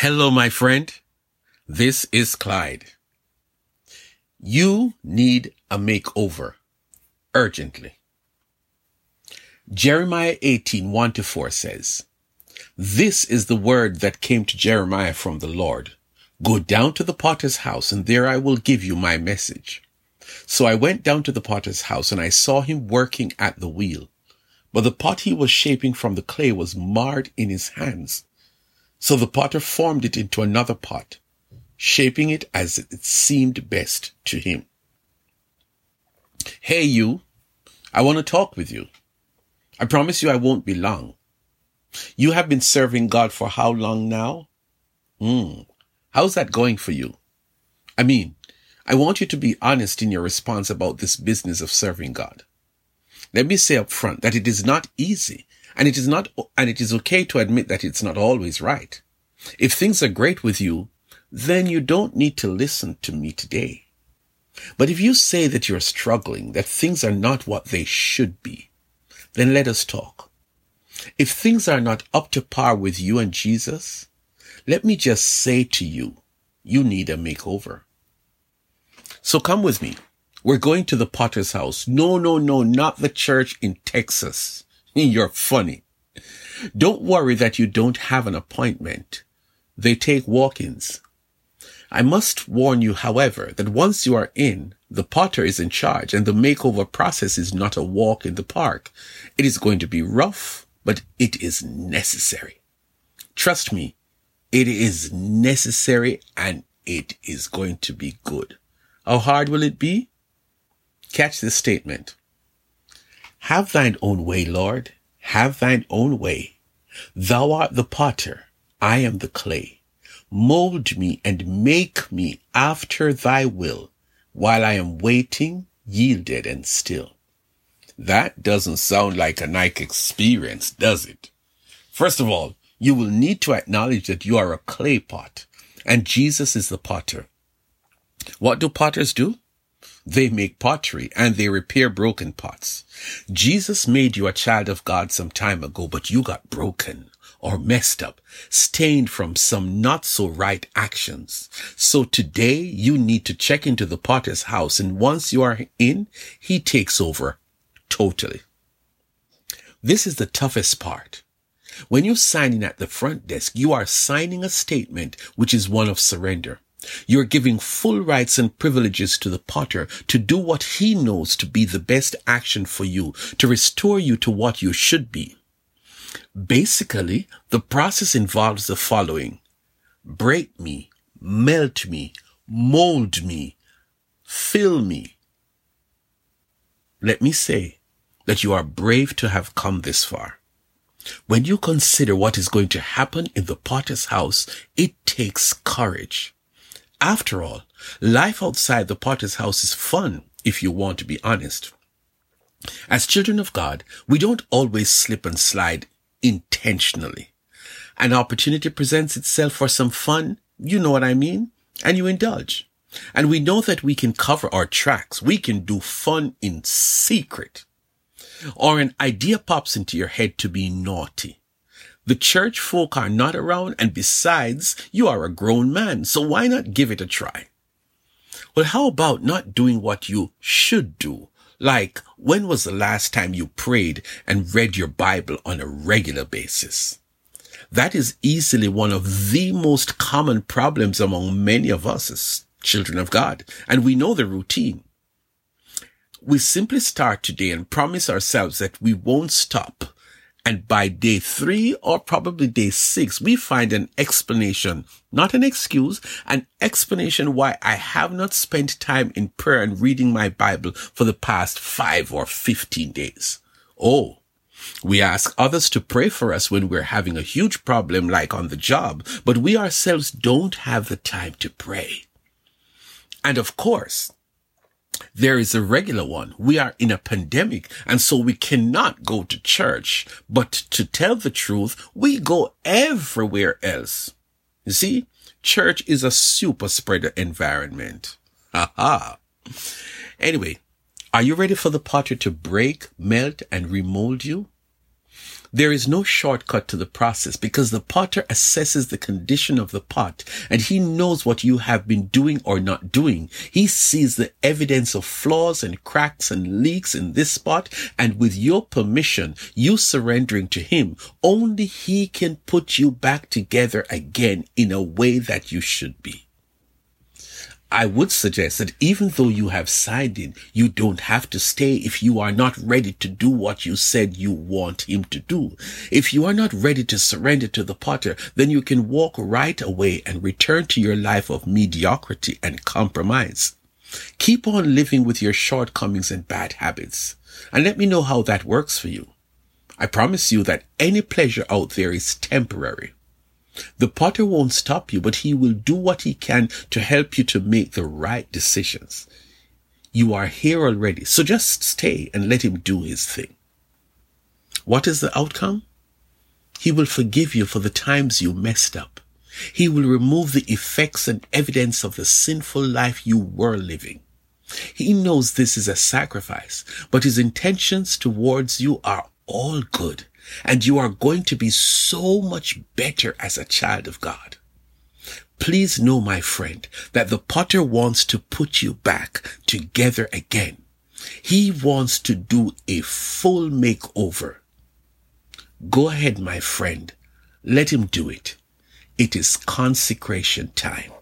Hello, my friend. This is Clyde. You need a makeover urgently. Jeremiah 18, 1 to 4 says, This is the word that came to Jeremiah from the Lord. Go down to the potter's house and there I will give you my message. So I went down to the potter's house and I saw him working at the wheel. But the pot he was shaping from the clay was marred in his hands. So the potter formed it into another pot, shaping it as it seemed best to him. Hey, you, I want to talk with you. I promise you I won't be long. You have been serving God for how long now? Hmm. How's that going for you? I mean, I want you to be honest in your response about this business of serving God. Let me say up front that it is not easy and it is not, and it is okay to admit that it's not always right. If things are great with you, then you don't need to listen to me today. But if you say that you're struggling, that things are not what they should be, then let us talk. If things are not up to par with you and Jesus, let me just say to you, you need a makeover. So come with me. We're going to the potter's house. No, no, no, not the church in Texas. You're funny. Don't worry that you don't have an appointment. They take walk-ins. I must warn you, however, that once you are in, the potter is in charge and the makeover process is not a walk in the park. It is going to be rough, but it is necessary. Trust me, it is necessary and it is going to be good. How hard will it be? Catch this statement. Have thine own way, Lord. Have thine own way. Thou art the potter. I am the clay. Mold me and make me after thy will while I am waiting, yielded and still. That doesn't sound like a Nike experience, does it? First of all, you will need to acknowledge that you are a clay pot and Jesus is the potter. What do potters do? They make pottery and they repair broken pots. Jesus made you a child of God some time ago, but you got broken or messed up, stained from some not so right actions. So today you need to check into the potter's house and once you are in, he takes over totally. This is the toughest part. When you sign in at the front desk, you are signing a statement which is one of surrender. You're giving full rights and privileges to the potter to do what he knows to be the best action for you, to restore you to what you should be. Basically, the process involves the following. Break me, melt me, mold me, fill me. Let me say that you are brave to have come this far. When you consider what is going to happen in the potter's house, it takes courage. After all, life outside the potter's house is fun if you want to be honest. As children of God, we don't always slip and slide intentionally. An opportunity presents itself for some fun, you know what I mean, and you indulge. And we know that we can cover our tracks. We can do fun in secret. Or an idea pops into your head to be naughty. The church folk are not around and besides, you are a grown man, so why not give it a try? Well, how about not doing what you should do? Like, when was the last time you prayed and read your Bible on a regular basis? That is easily one of the most common problems among many of us as children of God, and we know the routine. We simply start today and promise ourselves that we won't stop and by day three or probably day six, we find an explanation, not an excuse, an explanation why I have not spent time in prayer and reading my Bible for the past five or 15 days. Oh, we ask others to pray for us when we're having a huge problem like on the job, but we ourselves don't have the time to pray. And of course, there is a regular one. We are in a pandemic and so we cannot go to church. But to tell the truth, we go everywhere else. You see, church is a super spreader environment. ha. Anyway, are you ready for the potter to break, melt, and remold you? There is no shortcut to the process because the potter assesses the condition of the pot and he knows what you have been doing or not doing. He sees the evidence of flaws and cracks and leaks in this spot. And with your permission, you surrendering to him, only he can put you back together again in a way that you should be. I would suggest that even though you have signed in, you don't have to stay if you are not ready to do what you said you want him to do. If you are not ready to surrender to the potter, then you can walk right away and return to your life of mediocrity and compromise. Keep on living with your shortcomings and bad habits and let me know how that works for you. I promise you that any pleasure out there is temporary. The potter won't stop you, but he will do what he can to help you to make the right decisions. You are here already, so just stay and let him do his thing. What is the outcome? He will forgive you for the times you messed up. He will remove the effects and evidence of the sinful life you were living. He knows this is a sacrifice, but his intentions towards you are all good and you are going to be so much better as a child of God. Please know, my friend, that the potter wants to put you back together again. He wants to do a full makeover. Go ahead, my friend. Let him do it. It is consecration time.